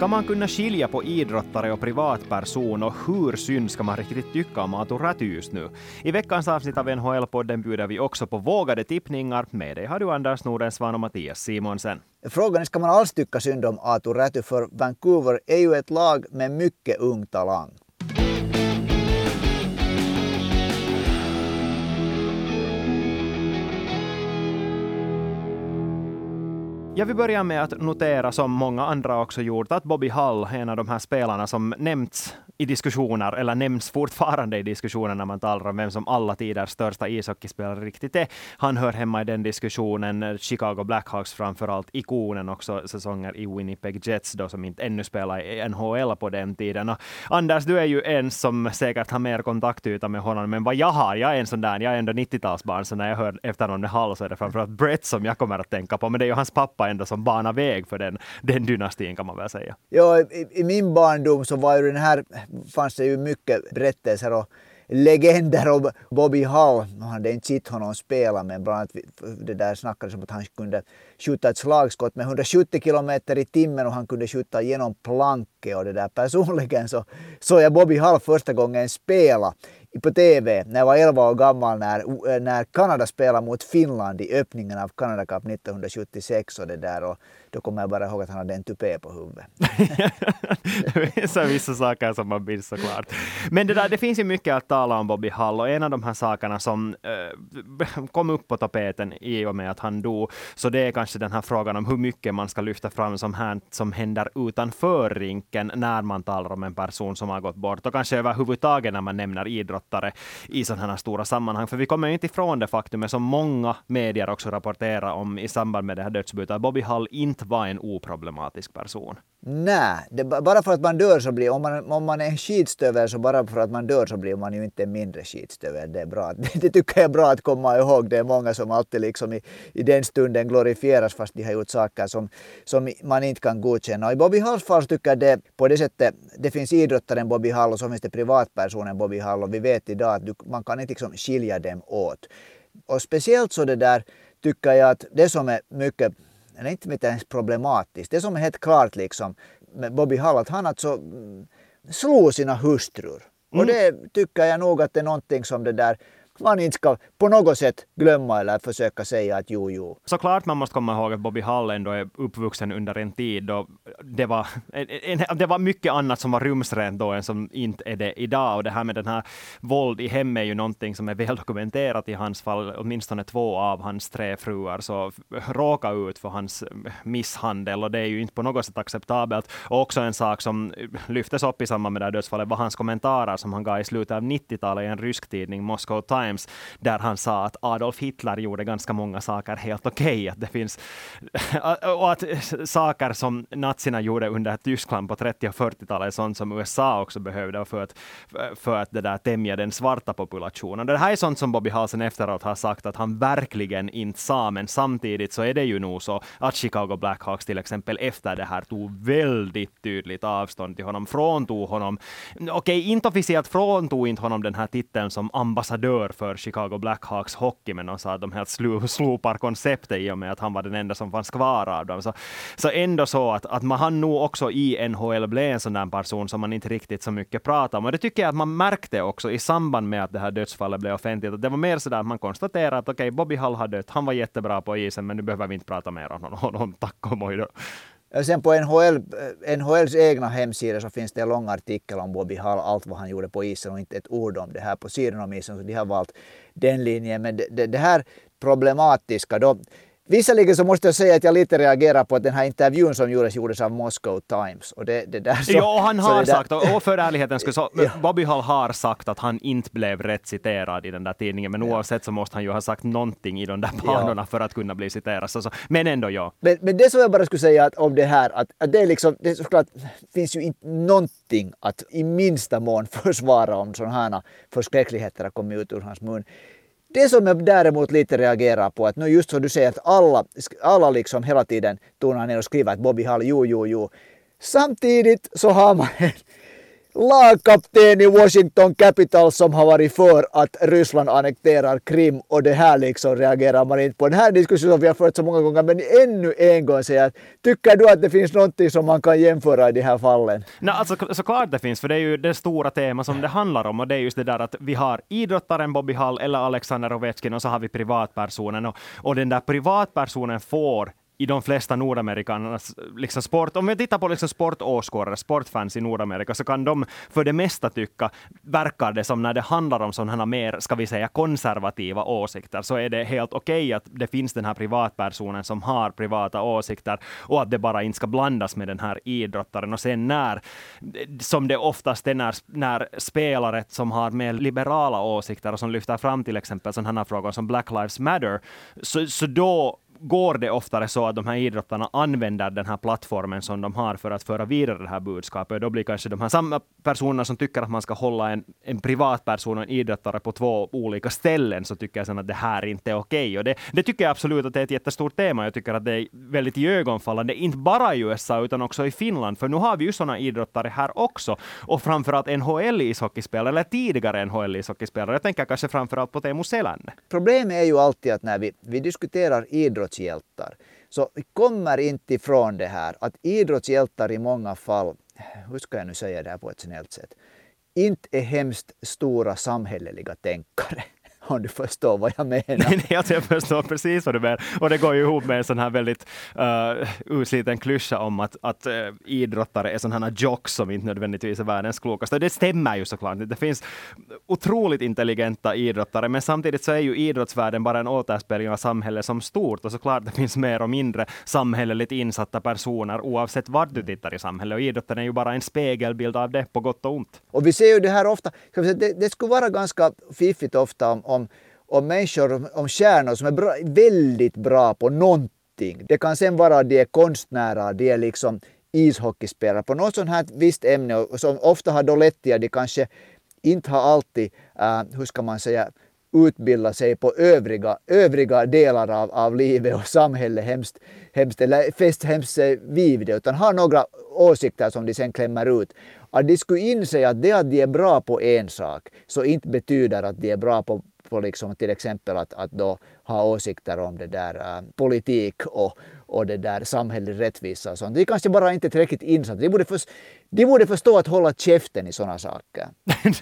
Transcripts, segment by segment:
Ska man kunna skilja på idrottare och privatperson och hur synd ska man riktigt tycka om Artur Räty just nu? I veckans avsnitt av NHL-podden bjuder vi också på vågade tippningar. Med dig har du Anders Nordensvan och Mattias Simonsen. Frågan är, ska man alls tycka synd om Aatu Räty? För Vancouver är ju ett lag med mycket ung talang. Jag vill börja med att notera, som många andra också gjort, att Bobby Hull, en av de här spelarna som nämnts i diskussioner, eller nämns fortfarande i diskussioner när man talar om vem som alla tiders största ishockeyspelare riktigt är. Han hör hemma i den diskussionen. Chicago Blackhawks framförallt, ikonen också säsonger i Winnipeg Jets då som inte ännu spelar i NHL på den tiden. Och Anders, du är ju en som säkert har mer kontaktyta med honom än vad jag har. Jag är en sån där, jag är ändå 90-talsbarn, så när jag hör efter någon med Hull så är det framförallt Brett som jag kommer att tänka på. Men det är ju hans pappa ändå som banar väg för den, den dynastin kan man väl säga. Ja, i, i min barndom så var ju den här, fanns det ju mycket berättelser och legender om Bobby Hull. Man hade inte sett honom spela men bland annat det där snackades om att han kunde skjuta ett slagskott med 170 kilometer i timmen och han kunde skjuta genom planket och det där. Personligen så såg jag Bobby Hull första gången spela på TV när jag var 11 år gammal när, eh, när Kanada spelade mot Finland i öppningen av Canada Cup 1976 och det där och då kommer jag bara ihåg att han hade en tupé på huvudet. Det finns vissa saker som man minns såklart. Men det, där, det finns ju mycket att tala om Bobby Hall och en av de här sakerna som äh, kom upp på tapeten i och med att han dog, så det är kanske den här frågan om hur mycket man ska lyfta fram som, här, som händer utanför rinken när man talar om en person som har gått bort och kanske överhuvudtaget när man nämner idrott idrottare i sådana här stora sammanhang. För vi kommer inte ifrån det faktum som många medier också rapporterar om i samband med det här dödsbytet, att Bobby Hall inte var en oproblematisk person. Nej, det, bara för att man dör så blir, om man, om man är en skitstövel så bara för att man dör så blir man ju inte en mindre skitstövel. Det är bra. Det, det tycker jag är bra att komma ihåg. Det är många som alltid liksom i, i den stunden glorifieras fast de har gjort saker som, som man inte kan godkänna. Och i Bobby Halls fall tycker jag det på det sättet, det finns idrottaren Bobby Hall och så finns det privatpersonen Bobby Hall och vi vet idag att du, man kan inte liksom skilja dem åt. Och speciellt så det där tycker jag att det som är mycket eller inte ens problematiskt. Det som är helt klart liksom med Bobby Hall, att han alltså mm, slog sina hustrur. Mm. Och det tycker jag nog att det är någonting som det där man inte ska på något sätt glömma eller försöka säga att jo, jo. Såklart man måste komma ihåg att Bobby Hall ändå är uppvuxen under en tid då det var, en, det var mycket annat som var rumsrent då än som inte är det idag. Och det här med den här våld i hemmet är ju någonting som är väl dokumenterat i hans fall. Åtminstone två av hans tre fruar så råka ut för hans misshandel och det är ju inte på något sätt acceptabelt. Och också en sak som lyftes upp i samband med det här dödsfallet var hans kommentarer som han gav i slutet av 90-talet i en rysk tidning, Moscow Times Times, där han sa att Adolf Hitler gjorde ganska många saker helt okej. Okay. Att det finns, och att saker som nazierna gjorde under Tyskland på 30 och 40-talet är sånt som USA också behövde för att, för att det där tämja den svarta populationen. Det här är sånt som Bobby Halsen efteråt har sagt att han verkligen inte sa, men samtidigt så är det ju nog så att Chicago Blackhawks till exempel efter det här tog väldigt tydligt avstånd till honom, fråntog honom, okej, okay, inte officiellt fråntog inte honom den här titeln som ambassadör för Chicago Blackhawks hockey, men de sa att de helt slopar konceptet i och med att han var den enda som fanns kvar av dem. Så, så ändå så att, att man han nog också i NHL blev en sån där person som man inte riktigt så mycket pratar om. Och det tycker jag att man märkte också i samband med att det här dödsfallet blev offentligt. Att det var mer så där att man konstaterade att okej, okay, Bobby Hall har dött, han var jättebra på isen, men nu behöver vi inte prata mer om honom, tack och moj Eh, sen på NHL, eh, NHLs egna hemsida så finns det en lång artikel om Bobby Hall, allt vad han gjorde på isen och inte ett ord om det här på sidan om isen. Så de har valt den linjen. Men det, det, det här problematiska då, Visserligen så måste jag säga att jag lite reagerar på att den här intervjun som gjordes, gjordes av Moscow Times. Och det, det där så, ja, han har sagt, och för ärlighetens skull, så ja. Bobby Hall har sagt att han inte blev rätt citerad i den där tidningen, men ja. oavsett så måste han ju ha sagt någonting i de där banorna ja. för att kunna bli citerad. Så, så, men ändå ja. Men, men det som jag bara skulle säga att, om det här, att, att det är liksom, det är såklart, finns ju inte någonting att i minsta mån försvara om sådana här förskräckligheter har kommit ut ur hans mun. Det som jag däremot lite reagerar på, att nu just som du säger att alla, alla liksom hela tiden tonar ner och skriver att Bobby Hall, jo, jo, jo. Samtidigt så har man en, lagkapten i Washington Capitals som har varit för att Ryssland annekterar Krim och det här liksom reagerar man inte på. Den här diskussionen vi har fört så många gånger men ännu en gång säger jag tycker du att det finns någonting som man kan jämföra i de här fallen? Nej, alltså såklart det finns, för det är ju det stora tema som det handlar om och det är just det där att vi har idrottaren Bobby Hall eller Alexander Ovechkin och så har vi privatpersonen och, och den där privatpersonen får i de flesta Nordamerikanernas liksom sport, om vi tittar på liksom sportåskådare, sportfans i Nordamerika, så kan de för det mesta tycka, verkar det som när det handlar om sådana mer, ska vi säga, konservativa åsikter, så är det helt okej okay att det finns den här privatpersonen som har privata åsikter och att det bara inte ska blandas med den här idrottaren. Och sen när, som det oftast är när, när spelare som har mer liberala åsikter och som lyfter fram till exempel sådana här frågor som Black Lives Matter, så, så då går det oftare så att de här idrottarna använder den här plattformen som de har för att föra vidare det här budskapet. Då blir kanske de här samma personerna som tycker att man ska hålla en, en privatperson och en idrottare på två olika ställen, så tycker jag sen att det här inte är okej. Okay. Och det, det, tycker jag absolut att det är ett jättestort tema. Jag tycker att det är väldigt iögonfallande, inte bara i USA utan också i Finland. För nu har vi ju sådana idrottare här också. Och framförallt NHL-ishockeyspelare, eller tidigare NHL-ishockeyspelare. Jag tänker kanske framförallt på Teemu Selänne. Problemet är ju alltid att när vi, vi diskuterar idrott idrottshjältar. Så vi kommer inte ifrån det här att idrottshjältar i många fall, hur ska jag nu säga det här på ett snällt sätt, inte är hemskt stora samhälleliga tänkare om du förstår vad jag menar. Nej, nej alltså jag förstår precis vad du menar. Och det går ju ihop med en sån här väldigt uh, utsliten klyscha om att, att uh, idrottare är sådana här jocks som inte nödvändigtvis är världens klokaste. Och det stämmer ju såklart. Det finns otroligt intelligenta idrottare, men samtidigt så är ju idrottsvärlden bara en återspegling av samhället som stort. Och såklart det finns mer och mindre samhälleligt insatta personer oavsett vart du tittar i samhället. Och idrotten är ju bara en spegelbild av det, på gott och ont. Och vi ser ju det här ofta. Det, det skulle vara ganska fiffigt ofta om, om om, människor, om stjärnor som är bra, väldigt bra på någonting. Det kan sen vara de är konstnärer, de är liksom ishockeyspelare på något sånt här visst ämne och som ofta har då lätt till att de kanske inte har alltid, äh, hur ska man säga, utbilda sig på övriga, övriga delar av, av livet och samhället hemskt, hemskt, eller fäst hemskt eh, vid det, utan har några åsikter som de sen klämmer ut. Att de skulle inse att det att de är bra på en sak så inte betyder att de är bra på på liksom till exempel att, att då ha åsikter om det där äh, politik och, och det där samhällelig rättvisa och sånt. De kanske bara inte är tillräckligt insatta. De borde, för, de borde förstå att hålla käften i sådana saker.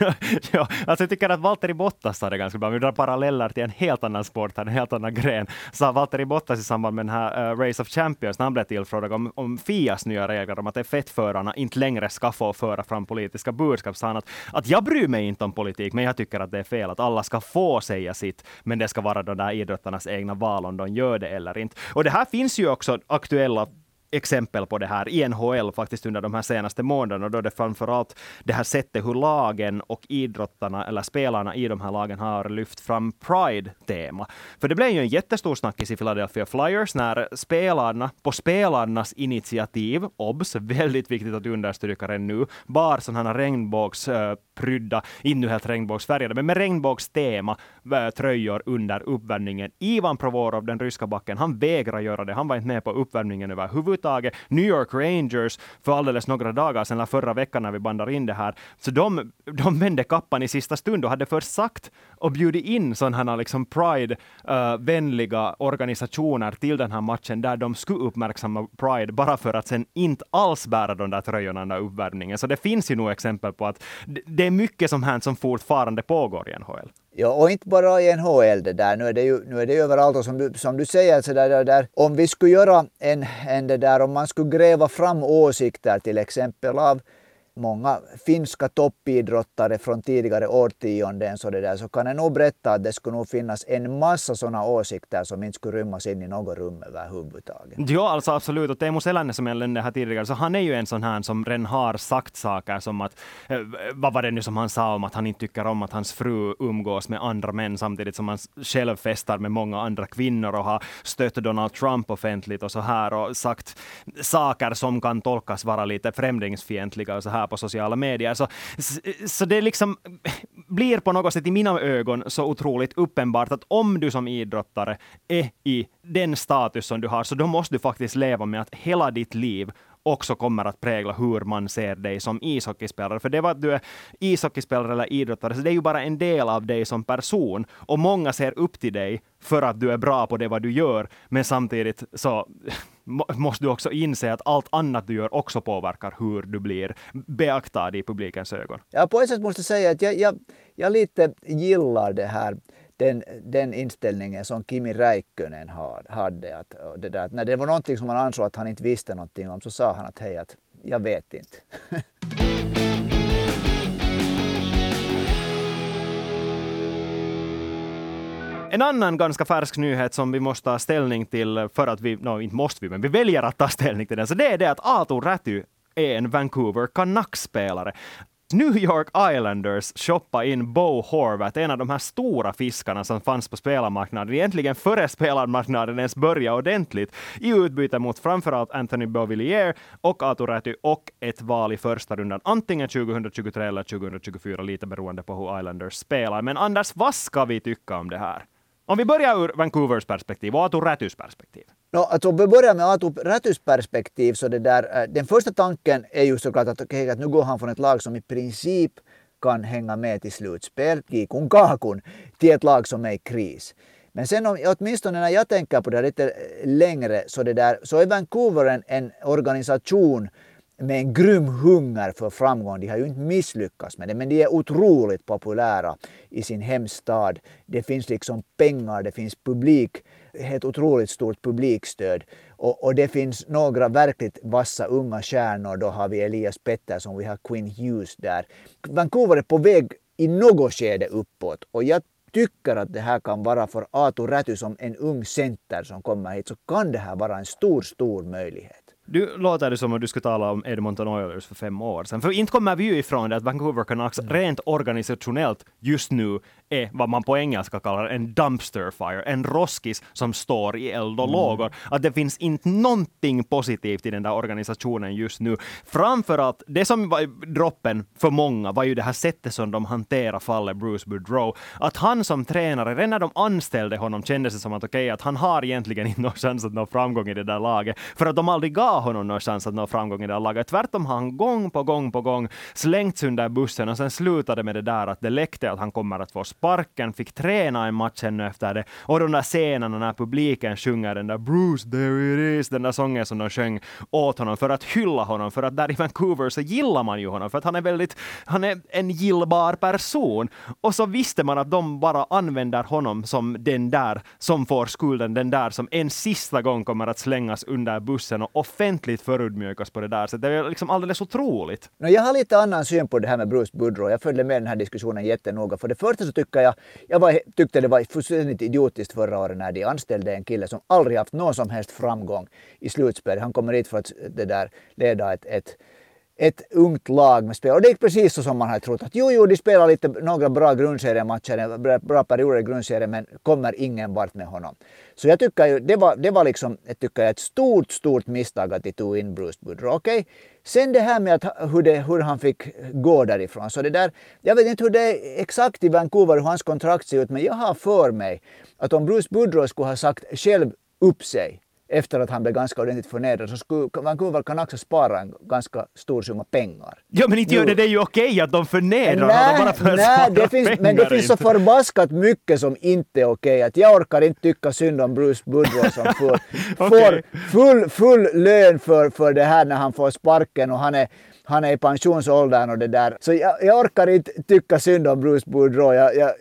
ja, alltså jag tycker att Valtteri Bottas sa det ganska bra. Vi drar paralleller till en helt annan sport, en helt annan gren. Sa Valtteri Bottas i samband med den här uh, Race of Champions, när han blev tillfrågad om, om Fias nya regler om att F1-förarna inte längre ska få föra fram politiska budskap, sa han att, att jag bryr mig inte om politik, men jag tycker att det är fel att alla ska få säga sitt, men det ska vara de där idrottarnas egna val om de gör det eller inte. Och det här finns ju också aktuella exempel på det här i NHL faktiskt under de här senaste månaderna, då det framförallt det här sättet hur lagen och idrottarna eller spelarna i de här lagen har lyft fram Pride-tema. För det blev ju en jättestor snackis i Philadelphia Flyers när spelarna, på spelarnas initiativ, obs, väldigt viktigt att understryka det nu, bar sådana regnbågsprydda, eh, inte nu helt regnbågsfärgade, men med regnbågstema eh, tröjor under uppvärmningen. Ivan Provorov, den ryska backen, han vägrar göra det. Han var inte med på uppvärmningen överhuvudtaget överhuvudtaget. New York Rangers för alldeles några dagar sedan, eller förra veckan när vi bandar in det här, så de, de vände kappan i sista stund och hade först sagt och bjudit in sådana liksom Pride-vänliga uh, organisationer till den här matchen där de skulle uppmärksamma Pride bara för att sen inte alls bära de där tröjorna under uppvärmningen. Så det finns ju nog exempel på att det är mycket som här som fortfarande pågår i NHL. Ja, och inte bara i NHL det där. Nu är det ju, nu är det överallt och som du, som du säger, så där, där, om vi skulle göra en, en det där, om man skulle gräva fram åsikter till exempel av många finska toppidrottare från tidigare årtionden så, det där, så kan jag nog berätta att det skulle nog finnas en massa sådana åsikter som inte skulle rymmas in i något rum överhuvudtaget. Ja, alltså absolut. Och Teemu Selänne som jag nämnde här tidigare, så han är ju en sån här som redan har sagt saker som att, eh, vad var det nu som han sa om att han inte tycker om att hans fru umgås med andra män samtidigt som han själv festar med många andra kvinnor och har stött Donald Trump offentligt och så här och sagt saker som kan tolkas vara lite främlingsfientliga och så här på sociala medier. Så, så det liksom blir på något sätt i mina ögon så otroligt uppenbart att om du som idrottare är i den status som du har, så då måste du faktiskt leva med att hela ditt liv också kommer att prägla hur man ser dig som ishockeyspelare. För det var att du är ishockeyspelare eller idrottare, så det är ju bara en del av dig som person. Och många ser upp till dig för att du är bra på det vad du gör, men samtidigt så måste du också inse att allt annat du gör också påverkar hur du blir beaktad i publikens ögon. Ja, på ett sätt måste jag säga att jag, jag, jag lite gillar det här den, den inställningen som Kimi Räikkönen hade. Att, det där, när det var någonting som man ansåg att han inte visste någonting om så sa han att hej, att jag vet inte. En annan ganska färsk nyhet som vi måste ta ställning till för att vi, no, inte måste vi, men vi väljer att ta ställning till den, så det är det att Aatu Räty är en Vancouver Canucks-spelare. New York Islanders shoppa in Bo Horvat, en av de här stora fiskarna som fanns på spelarmarknaden, egentligen före spelarmarknaden ens började ordentligt, i utbyte mot framförallt Anthony Beauvillier och Atu Räty och ett val i första rundan, antingen 2023 eller 2024, lite beroende på hur Islanders spelar. Men Anders, vad ska vi tycka om det här? Om vi börjar ur Vancouvers perspektiv och Atu Rätys perspektiv. No, alltså om vi börjar med Aatu Rätys perspektiv så det där, eh, den första tanken är ju såklart att, okay, att nu går han från ett lag som i princip kan hänga med till slutspel, kikun kakun, till ett lag som är i kris. Men sen om, åtminstone när jag tänker på det lite eh, längre så, det där, så är Vancouver en, en organisation med en grym hunger för framgång. De har ju inte misslyckats med det, men de är otroligt populära i sin hemstad. Det finns liksom pengar, det finns publik, ett otroligt stort publikstöd. Och, och det finns några verkligt vassa unga stjärnor. Då har vi Elias Pettersson, vi har Quinn Hughes där. Vancouver är på väg i något skede uppåt och jag tycker att det här kan vara för Aatu Räty som en ung center som kommer hit så kan det här vara en stor, stor möjlighet. Du låter det som om du skulle tala om Edmonton Oilers för fem år sedan. För inte kommer vi ju ifrån det att Vancouver Canucks mm. rent organisationellt just nu är vad man på engelska kallar en dumpster fire, en roskis som står i eld och mm. lågor. Att det finns inte någonting positivt i den där organisationen just nu. Framförallt, det som var droppen för många var ju det här sättet som de hanterar fallet Bruce Boudreau. Att han som tränare, redan när de anställde honom kändes det som att okej, okay, att han har egentligen inte någon chans att nå framgång i det där laget. För att de aldrig gav honom någon chans att nå framgång i det här laget. Tvärtom har han gång på gång på gång slängts under bussen och sen slutade med det där att det läckte att han kommer att få sparken, fick träna en match ännu efter det. Och de där scenerna när publiken sjunger den där Bruce, there it is, den där sången som de sjöng åt honom för att hylla honom, för att där i Vancouver så gillar man ju honom, för att han är väldigt, han är en gillbar person. Och så visste man att de bara använder honom som den där som får skulden, den där som en sista gång kommer att slängas under bussen och offentligt förödmjukas på det där. Så det är liksom alldeles otroligt. Jag har lite annan syn på det här med Bruce Budrow. Jag följde med den här diskussionen jättenoga. För det första så tycker jag, jag var, tyckte det var fullständigt idiotiskt förra året när de anställde en kille som aldrig haft någon som helst framgång i slutspel. Han kommer hit för att det där, leda ett, ett ett ungt lag med spel. Och det gick precis så som man hade trott. Att jo, jo, de spelar lite, några bra grundseriematcher, bra perioder i grundserien, men kommer ingen vart med honom. Så jag tycker ju, det var, det var liksom, jag tycker ett stort, stort misstag att de tog in Bruce Boudreau. Okay? Sen det här med att, hur, det, hur han fick gå därifrån. Så det där, jag vet inte hur det är exakt i Vancouver, hur hans kontrakt ser ut, men jag har för mig att om Bruce Budro skulle ha sagt själv upp sig efter att han blev ganska ordentligt förnedrad så skulle Vancouver Canucks spara en ganska stor summa pengar. Ja, men inte gör det, det är ju okej att de förnedrar honom bara för att nej, det finns, Men det finns så förbaskat mycket som inte är okej. Att jag orkar inte tycka synd om Bruce Boudreau som får, okay. får full, full lön för, för det här när han får sparken och han är han är i pensionsåldern och det där. Så jag, jag orkar inte tycka synd om Bruce Boudreau. Jag, jag,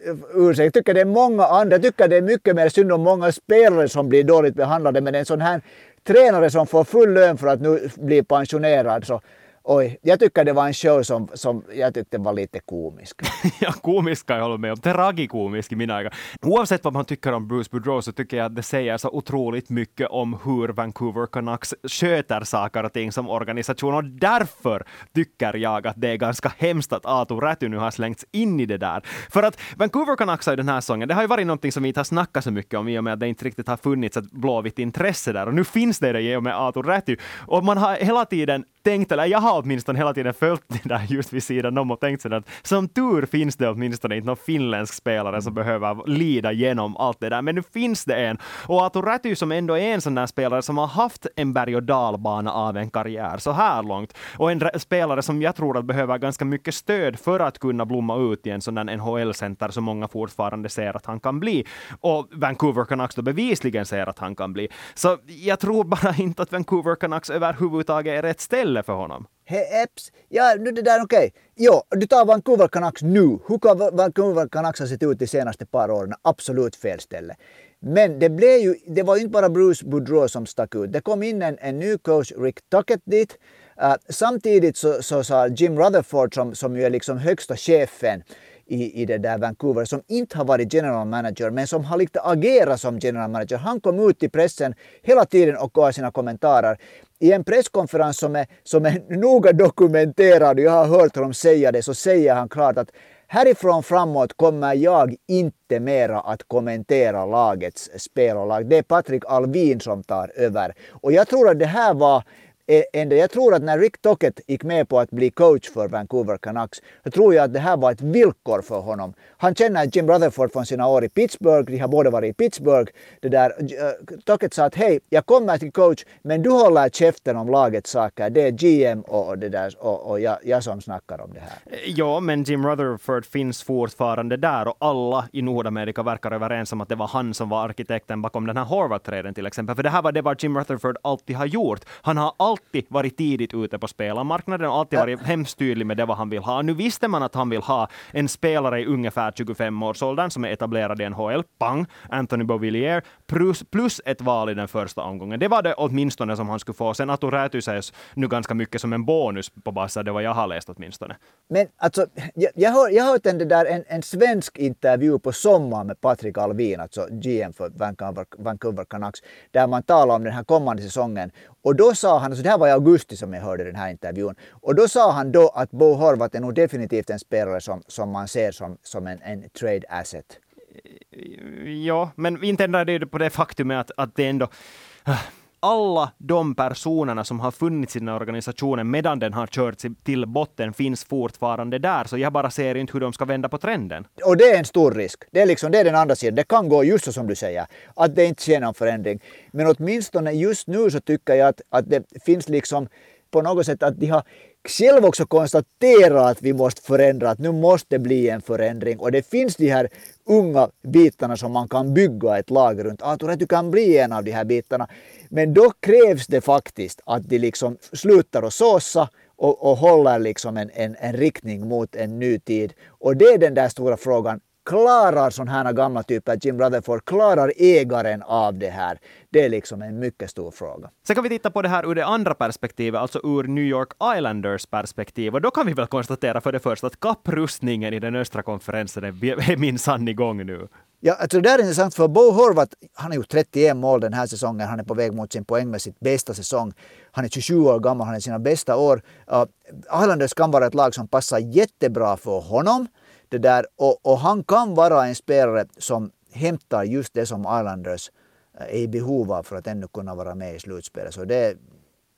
jag tycker det är många andra, jag tycker det är mycket mer synd om många spelare som blir dåligt behandlade. Men en sån här tränare som får full lön för att nu bli pensionerad så Oj, jag tycker det var en show som, som jag tyckte var lite komisk. ja, komisk kan jag hålla med om. Tragikomisk i mina ögon. Oavsett vad man tycker om Bruce Boudreau så tycker jag att det säger så otroligt mycket om hur Vancouver Canucks sköter saker och ting som organisation och därför tycker jag att det är ganska hemskt att Aatu Räty nu har slängts in i det där. För att Vancouver Canucks har ju den här säsongen, det har ju varit någonting som vi inte har snackat så mycket om i och med att det inte riktigt har funnits ett blåvitt intresse där och nu finns det det i och med Aatu Räty och man har hela tiden tänkt, eller jag har åtminstone hela tiden följt det där just vid sidan om och tänkt sådär att som tur finns det åtminstone inte någon finländsk spelare som behöver lida genom allt det där. Men nu finns det en. Och Aatu Räty som ändå är en sån där spelare som har haft en berg och dalbana av en karriär så här långt. Och en spelare som jag tror att behöver ganska mycket stöd för att kunna blomma ut i en sån där NHL-center som många fortfarande ser att han kan bli. Och Vancouver Canucks då bevisligen ser att han kan bli. Så jag tror bara inte att Vancouver Canucks överhuvudtaget är rätt ställe för honom. He, eps. Ja, nu det där okej. Okay. Jo, du tar Vancouver Canucks nu. Hur kan Vancouver Canucks ha sett ut de senaste par åren? Absolut fel ställe. Men det, blev ju, det var inte bara Bruce Boudreau som stack ut. Det kom in en, en ny coach, Rick Tuckett, dit. Uh, samtidigt så, så sa Jim Rutherford, som, som ju är liksom högsta chefen i, i det där Vancouver, som inte har varit general manager, men som har lite agerat som general manager. Han kom ut i pressen hela tiden och gav sina kommentarer i en presskonferens som är, som är noga dokumenterad, jag har hört honom säga det, så säger han klart att härifrån framåt kommer jag inte mera att kommentera lagets spel och lag. Det är Patrik Alvin som tar över. Och jag tror att det här var Eh, ändå, jag tror att när Rick Tockett gick med på att bli coach för Vancouver Canucks, så tror jag att det här var ett villkor för honom. Han känner Jim Rutherford från sina år i Pittsburgh, de har båda varit i Pittsburgh. Det där, uh, Tockett sa att hej, jag kommer till coach, men du håller käften om lagets saker. Det är GM och, det där, och, och jag, jag som snackar om det här. Eh, ja, men Jim Rutherford finns fortfarande där och alla i Nordamerika verkar överens om att det var han som var arkitekten bakom den här Horvath-träden till exempel. För det här var det vad Jim Rutherford alltid har gjort. Han har alltid alltid varit tidigt ute på spelarmarknaden och alltid varit hemskt tydlig med det vad han vill ha. Nu visste man att han vill ha en spelare i ungefär 25-årsåldern som är etablerad i NHL, pang, Anthony Beauvillier, plus, plus ett val i den första omgången. Det var det åtminstone som han skulle få. Sen Atu Räty sägs nu ganska mycket som en bonus på basen, det var jag har läst åtminstone. Men alltså, jag, jag har, jag hört en, där, en, en svensk intervju på sommaren med Patrik Alvin, alltså GM för Vancouver, Vancouver Canucks, där man talar om den här kommande säsongen. Och då sa han, alltså det här var i augusti som jag hörde den här intervjun, och då sa han då att Bo Horvat är nog definitivt en spelare som, som man ser som, som en, en trade asset. Ja, men inte ändrar det på det faktumet att, att det ändå äh, alla de personerna som har funnits i den här organisationen medan den har körts till botten finns fortfarande där, så jag bara ser inte hur de ska vända på trenden. Och det är en stor risk. Det är, liksom, det är den andra sidan. Det kan gå just så som du säger, att det inte sker någon förändring. Men åtminstone just nu så tycker jag att, att det finns liksom på något sätt att de har själv också konstatera att vi måste förändra, att nu måste det bli en förändring. Och det finns de här unga bitarna som man kan bygga ett lag runt. Artur, att du kan bli en av de här bitarna. Men då krävs det faktiskt att de liksom slutar att såsa och, och håller liksom en, en, en riktning mot en ny tid. Och det är den där stora frågan. Klarar sådana här gamla typer, Jim Rutherford, klarar ägaren av det här? Det är liksom en mycket stor fråga. Sen kan vi titta på det här ur det andra perspektivet, alltså ur New York Islanders perspektiv. Och då kan vi väl konstatera för det första att kapprustningen i den östra konferensen är minsann igång nu. Ja, alltså det där är intressant för Bo Horvath, han har gjort 31 mål den här säsongen. Han är på väg mot sin poängmässigt bästa säsong. Han är 27 år gammal, han är sina bästa år. Uh, Islanders kan vara ett lag som passar jättebra för honom. Det där, och, och han kan vara en spelare som hämtar just det som Islanders eh, är i behov av för att ännu kunna vara med i slutspelet. Så det,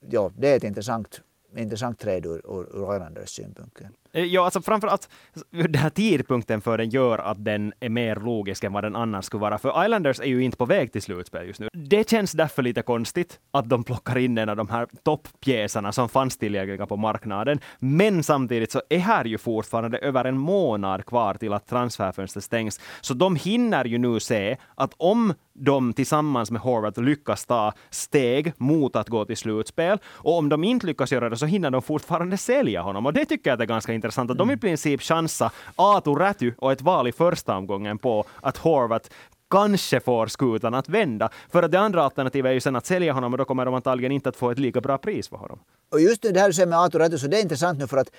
ja, det är ett intressant, intressant trade ur, ur, ur Islanders synpunkt. Eh, ja, alltså framförallt den här tidpunkten för den gör att den är mer logisk än vad den annars skulle vara. För Islanders är ju inte på väg till slutspel just nu. Det känns därför lite konstigt att de plockar in en av de här topppjäserna som fanns tillgängliga på marknaden. Men samtidigt så är här ju fortfarande över en månad kvar till att transferfönstret stängs. Så de hinner ju nu se att om de tillsammans med Horvath lyckas ta steg mot att gå till slutspel, och om de inte lyckas göra det så hinner de fortfarande sälja honom. Och det tycker jag är ganska intressant att de i mm. princip chansar Aatu Räty och ett val i första omgången på att Horvath kanske får skutan att vända. För att det andra alternativet är ju sen att sälja honom och då kommer de antagligen inte att få ett lika bra pris för honom. Och just det här du säger med Aatu Räty, så det är intressant nu för att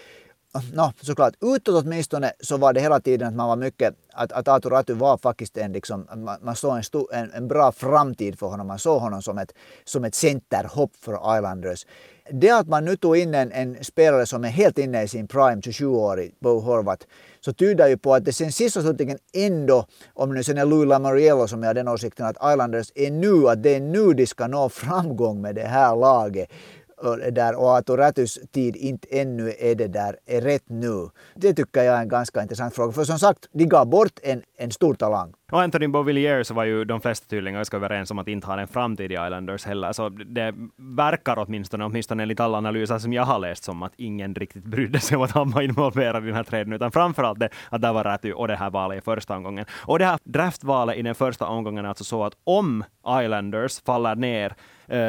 Ah, no, såklart utåt åtminstone så var det hela tiden att man var mycket, att, att Arthur Räty var faktiskt en, liksom, man, man såg en, stor, en, en, bra framtid för honom. Man såg honom som ett, som ett centerhopp för Islanders det att man nu tog in en, en, spelare som är helt inne i sin prime, 27-årig Bo Horvath, så tyder ju på att det sen sist och slutligen ändå, om nu sen är Louis Lamariello som har den åsikten att Islanders är nu, att det är nu de ska nå framgång med det här laget och, där, och att Oratus tid inte ännu är det där är rätt nu. Det tycker jag är en ganska intressant fråga. För som sagt, de gav bort en, en stor talang. Och Anthony Beauvillier var ju de flesta tydligen ganska överens om att inte ha en framtid i Islanders heller. Så det verkar åtminstone, åtminstone enligt alla analyser som jag har läst, som att ingen riktigt brydde sig om att han var involverad i den här traden, utan framförallt det att det var Räty och det här valet i första omgången. Och det här draftvalet i den första omgången är alltså så att om Islanders faller ner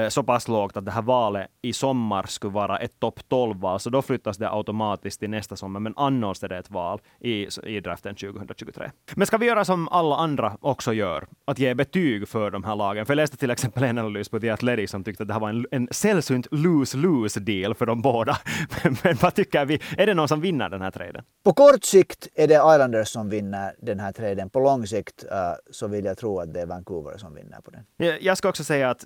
så pass lågt att det här valet i sommar skulle vara ett topp 12-val, så då flyttas det automatiskt till nästa sommar. Men annars är det ett val i, i draften 2023. Men ska vi göra som alla andra också gör, att ge betyg för de här lagen? För jag läste till exempel en analys på The Athletic som tyckte att det här var en, en sällsynt lose-lose deal för de båda. men, vad tycker vi? Är det någon som vinner den här traden? På kort sikt är det Islanders som vinner den här traden. På lång sikt uh, så vill jag tro att det är Vancouver som vinner på den. Jag, jag ska också säga att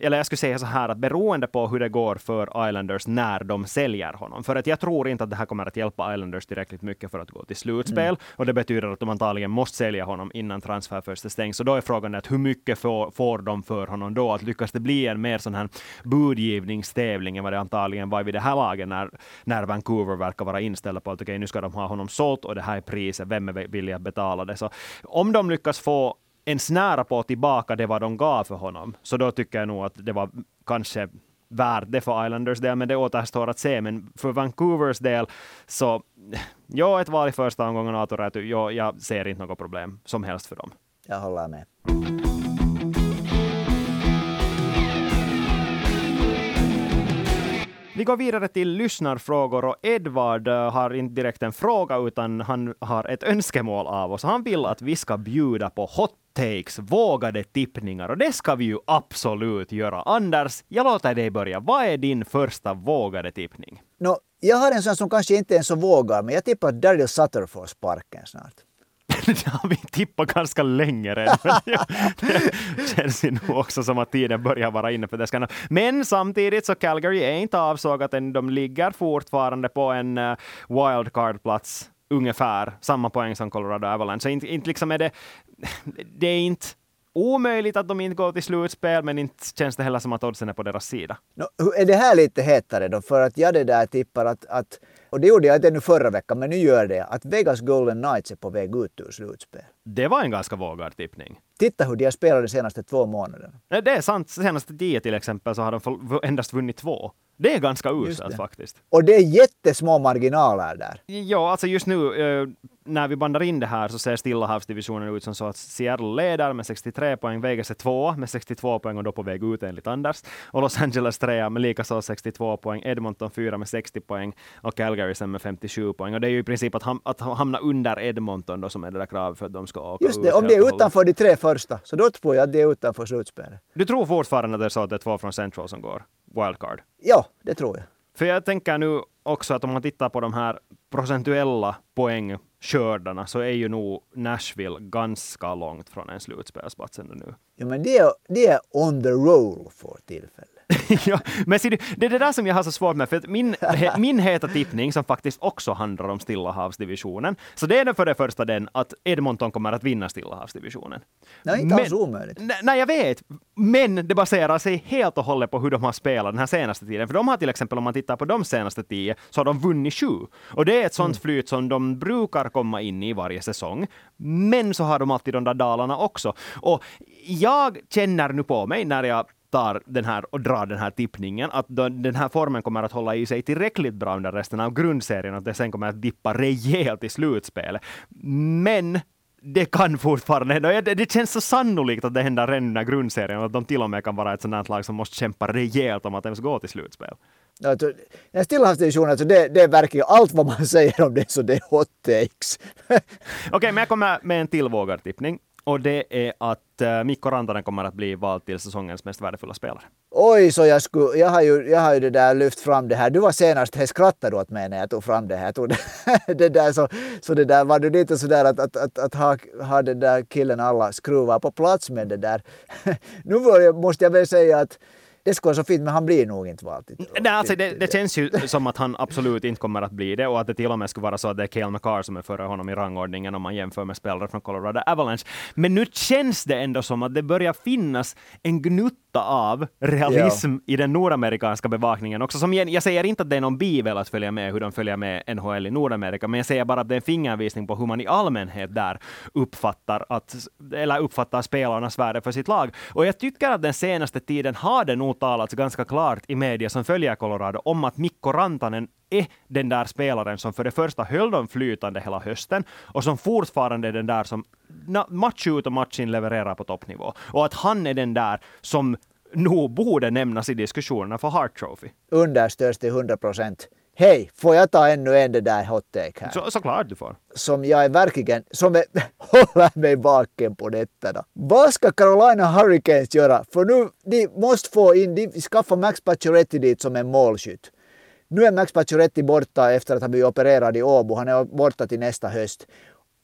eller jag skulle säga så här att beroende på hur det går för Islanders när de säljer honom, för att jag tror inte att det här kommer att hjälpa Islanders tillräckligt mycket för att gå till slutspel, mm. och det betyder att de antagligen måste sälja honom innan transferfönstret stängs. Så då är frågan att hur mycket får, får de för honom då? Att lyckas det bli en mer sån här budgivningstävling än vad det antagligen var vid det här laget när, när Vancouver verkar vara inställda på att okej, okay, nu ska de ha honom sålt och det här är priset, vem är villig att betala det? Så om de lyckas få ens nära på tillbaka det vad de gav för honom. Så då tycker jag nog att det var kanske värt det för Islanders del, men det återstår att se. Men för Vancouvers del så, ja, ett val i första omgången, Atoräty, ja, jag ser inte något problem som helst för dem. Jag håller med. Vi går vidare till lyssnarfrågor och Edvard eh, har inte direkt en fråga utan han har ett önskemål av oss. Han vill att vi ska bjuda på hot takes, vågade tippningar och det ska vi ju absolut göra. Anders, jag låter dig börja. Vad är din första vågade tippning? No, jag har en sån som kanske inte är så vågad, men jag tippar att Daryl Sutter får sparken snart. det har vi tippat ganska länge redan. det känns ju nog också som att tiden börjar vara inne för det. Men samtidigt så Calgary är inte avsågat än. De ligger fortfarande på en uh, wildcard-plats ungefär samma poäng som Colorado Avalanche. Så inte, inte liksom är det, det är inte omöjligt att de inte går till slutspel, men inte känns det heller som att oddsen är på deras sida. No, är det här lite hetare då? För att jag det där tippar att, att och det gjorde jag inte ännu förra veckan, men nu gör det att Vegas Golden Knights är på väg ut ur slutspel. Det var en ganska vågad tippning. Titta hur de har spelat de senaste två månaderna. Det är sant. Senaste tio till exempel så har de endast vunnit två. Det är ganska uselt faktiskt. Och det är jättesmå marginaler där. Ja, alltså just nu eh, när vi bandar in det här så ser Stilla havsdivisionen ut som så att Seattle leder med 63 poäng, Vegas är två med 62 poäng och då på väg ut enligt Anders. Och Los Angeles trea med likaså 62 poäng, Edmonton fyra med 60 poäng och Calgary sen med 57 poäng. Och det är ju i princip att, ham att hamna under Edmonton då som är det där kravet för att de ska åka Just det, ut om de är utanför de tre första, så då tror jag att de är utanför slutspelet. Du tror fortfarande att det är så att det är två från Central som går wildcard? Ja, det tror jag. För jag tänker nu också att om man tittar på de här procentuella poängskördarna så är ju nog Nashville ganska långt från en slutspelsplats ännu nu. Ja, men det är, det är on the roll för tillfället. ja, men ser du, det är det där som jag har så svårt med, för min, min heta tippning, som faktiskt också handlar om Stillahavsdivisionen, så det är den för det första den att Edmonton kommer att vinna Stillahavsdivisionen. Nej, inte alls omöjligt. Nej, jag vet, men det baserar sig helt och hållet på hur de har spelat den här senaste tiden. För de har till exempel, om man tittar på de senaste tio, så har de vunnit sju. Och det är ett sånt mm. flyt som de brukar komma in i varje säsong. Men så har de alltid de där dalarna också. Och jag känner nu på mig när jag tar den här och drar den här tippningen, att den här formen kommer att hålla i sig tillräckligt bra under resten av grundserien, att det sen kommer att dippa rejält i slutspelet. Men det kan fortfarande Det känns så sannolikt att det händer redan under grundserien, att de till och med kan vara ett sådant lag som måste kämpa rejält om att ens gå till slutspel. Alltså, den Stillahavsdivisionen, alltså det, det är verkligen allt vad man säger om det, så det är hot takes. Okej, okay, men jag kommer med en till vågartippning och det är att eh, Mikko Rantanen kommer att bli vald till säsongens mest värdefulla spelare. Oj, så jag, skulle, jag, har ju, jag har ju det där lyft fram det här. Du var senast, här skrattade du åt mig när jag tog fram det här. tog det, det där, så, så det där, var du lite sådär att, att, att, att ha, ha den där killen alla skruvar på plats med det där. nu måste jag väl säga att det skulle vara så fint, men han blir nog inte vald. Nej, alltså det, det känns ju som att han absolut inte kommer att bli det och att det till och med skulle vara så att det är Cale McCarr som är före honom i rangordningen om man jämför med spelare från Colorado Avalanche. Men nu känns det ändå som att det börjar finnas en gnutta av realism ja. i den nordamerikanska bevakningen också. Som jag, jag säger inte att det är någon bivel att följa med hur de följer med NHL i Nordamerika, men jag säger bara att det är en fingervisning på hur man i allmänhet där uppfattar, att, eller uppfattar spelarnas värde för sitt lag. Och jag tycker att den senaste tiden har det nog talats ganska klart i media som följer Colorado om att Mikko Rantanen är den där spelaren som för det första höll dem flytande hela hösten och som fortfarande är den där som match ut och match in levererar på toppnivå. Och att han är den där som nog borde nämnas i diskussionerna för Hart Trophy. Understöds till 100 procent. Hej, får jag ta ännu en det där hot take här? Så, såklart du får. Som jag är verkligen, som är, håller mig baken på detta då. Vad ska Carolina Hurricanes göra? För nu, de måste få in, de skaffar Max Pacioretty dit som en målskytt. Nu är Max Pacioretty borta efter att ha blivit opererad i Åbo. Han är borta till nästa höst.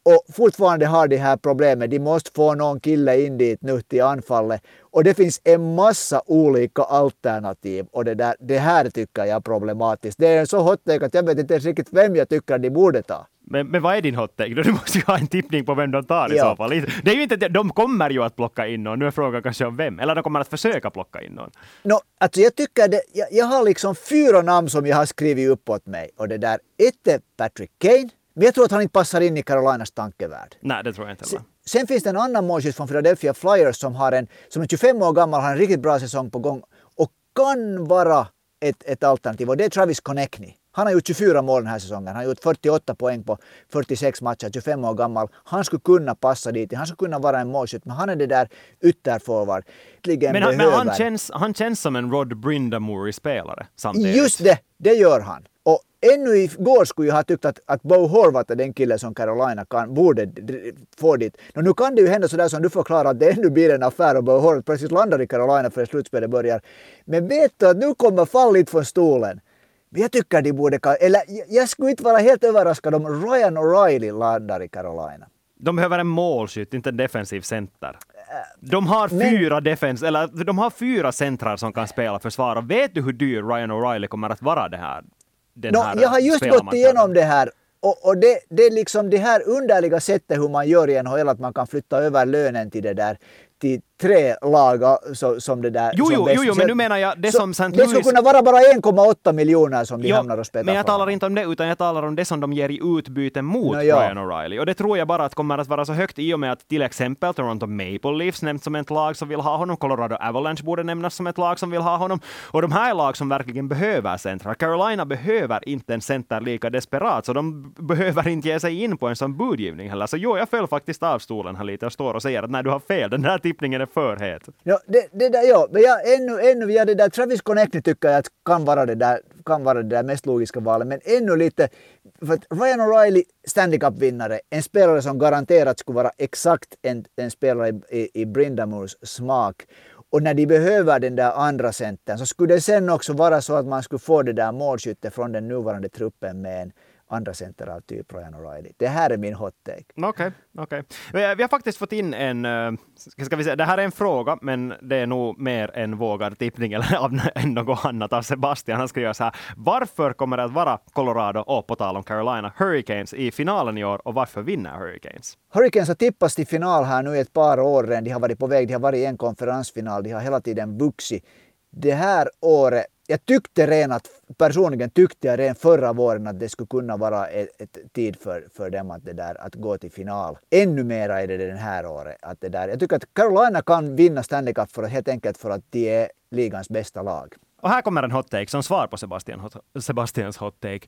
Och fortfarande har de här problemet. De måste få någon kille in dit nu till anfallet. Och det finns en massa olika alternativ. Och det, där, det här tycker jag är problematiskt. Det är en så hot take att jag vet inte ens riktigt vem jag tycker de borde ta. Men, men vad är din hot take? Du måste ju ha en tippning på vem de tar i ja. så fall. Det är ju inte, de kommer ju att plocka in någon. Nu är frågan kanske om vem. Eller de kommer att försöka plocka in någon. No, alltså jag tycker det, jag, jag har liksom fyra namn som jag har skrivit upp åt mig. Och det där, ett är Patrick Kane. Men jag tror att han inte passar in i Carolinas tankevärld. Nej, det tror jag inte heller. Sen, finns det en annan målskytt från Philadelphia Flyers som, har en, som är 25 år gammal, har en riktigt bra säsong på gång och kan vara ett, ett alternativ och det är Travis Konechny. Han har gjort 24 mål den här säsongen. Han har gjort 48 poäng på 46 matcher, 25 år gammal. Han skulle kunna passa dit. Han skulle kunna vara en målskytt, men han är det där ytterforward. Men, han, men han, känns, han känns som en Rod Brindamore-spelare samtidigt. Just det, det gör han. Och ännu igår skulle jag ha tyckt att, att Bo Horvath är den killen som Carolina kan, borde få dit. Och nu kan det ju hända sådär som du förklarar att det ännu blir en affär och Bo Horvath plötsligt landar i Carolina för slutspelet börjar. Men vet du att nu kommer fallit från stolen. Jag tycker de borde, eller jag skulle inte vara helt överraskad om Ryan O'Reilly landar i Carolina. De behöver en målskytt, inte en defensiv center. De har fyra Men... defens, eller de har fyra centrar som kan spela försvar. Vet du hur dyr Ryan O'Reilly kommer att vara det här? Den no, här jag har just gått igenom det här och, och det, det är liksom det här underliga sättet hur man gör i NHL, att man kan flytta över lönen till det där till tre lag så, som det där. Jo, jo, jo, jo, men nu menar jag det så, som St. Louis... Det skulle kunna vara bara 1,8 miljoner som de jo, hamnar och spelar Men jag talar inte om det, utan jag talar om det som de ger i utbyte mot no, Ryan O'Reilly. Och det tror jag bara att kommer att vara så högt i och med att till exempel Toronto Maple Leafs nämns som ett lag som vill ha honom, Colorado Avalanche borde nämnas som ett lag som vill ha honom. Och de här lag som verkligen behöver centrar. Carolina behöver inte en center lika desperat, så de behöver inte ge sig in på en sån budgivning heller. Så jo, jag föll faktiskt av stolen här lite och står och säger att nej, du har fel, den här tippningen det för het. Ja, det, det där, ja, men jag, ännu, ännu, via det där Travis Connecty tycker jag att kan vara det där, kan vara det där mest logiska valet, men ännu lite, för att Ryan O'Reilly, Stanley Cup-vinnare, en spelare som garanterat skulle vara exakt en, en spelare i, i, i smak. Och när de behöver den där andra centern så skulle det sen också vara så att man skulle få det där målskyttet från den nuvarande truppen med en andra center av typ Ryan O'Reilly. Det här är min hot take. Okej, okay, okay, Vi har faktiskt fått in en, eh, ska vi säga, det här är en fråga, men det är nog mer en vågad tippning eller av än något annat av Sebastian. Han skriver så här, varför kommer det att vara Colorado och på tal om Carolina Hurricanes i finalen i år och varför vinner Hurricanes? Hurricanes har tippats till final här nu i ett par år redan. De har varit på väg, de har varit i en konferensfinal, de har hela tiden vuxit. Det här året jag tyckte redan att, personligen tyckte jag redan förra våren att det skulle kunna vara ett, ett tid för, för dem att, det där, att gå till final. Ännu mer är det den här året. Att det där, jag tycker att Carolina kan vinna Stanley Cup för, helt enkelt för att de är ligans bästa lag. Och här kommer en hot take som svar på Sebastian, Sebastians hot take.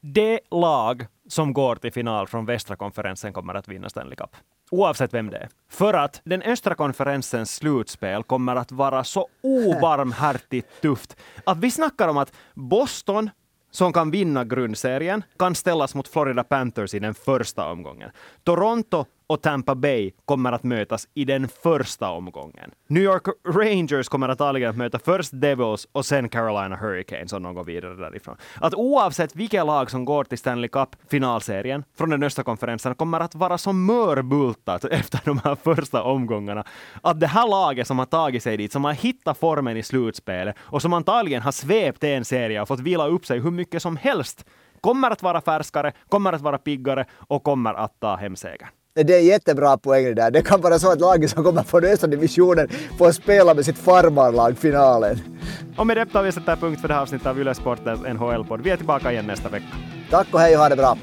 Det lag som går till final från västra konferensen kommer att vinna Stanley Cup. Oavsett vem det är. För att den östra konferensens slutspel kommer att vara så obarmhärtigt tufft att vi snackar om att Boston som kan vinna grundserien kan ställas mot Florida Panthers i den första omgången. Toronto och Tampa Bay kommer att mötas i den första omgången. New York Rangers kommer antagligen att möta först Devils och sen Carolina Hurricanes om de går vidare därifrån. Att oavsett vilket lag som går till Stanley Cup-finalserien från den östra konferensen kommer att vara så mörbultat efter de här första omgångarna. Att det här laget som har tagit sig dit, som har hittat formen i slutspelet och som antagligen har svept en serie och fått vila upp sig hur mycket som helst kommer att vara färskare, kommer att vara piggare och kommer att ta hem segern. Det är jättebra poäng det där. Det kan vara så att laget som kommer från östra divisionen får spela med sitt farmarlag finalen. Och med det tar vi sätter punkt för det här avsnittet av Yle Sportens NHL-podd. Vi är tillbaka igen nästa vecka. Tack och hej och ha det bra.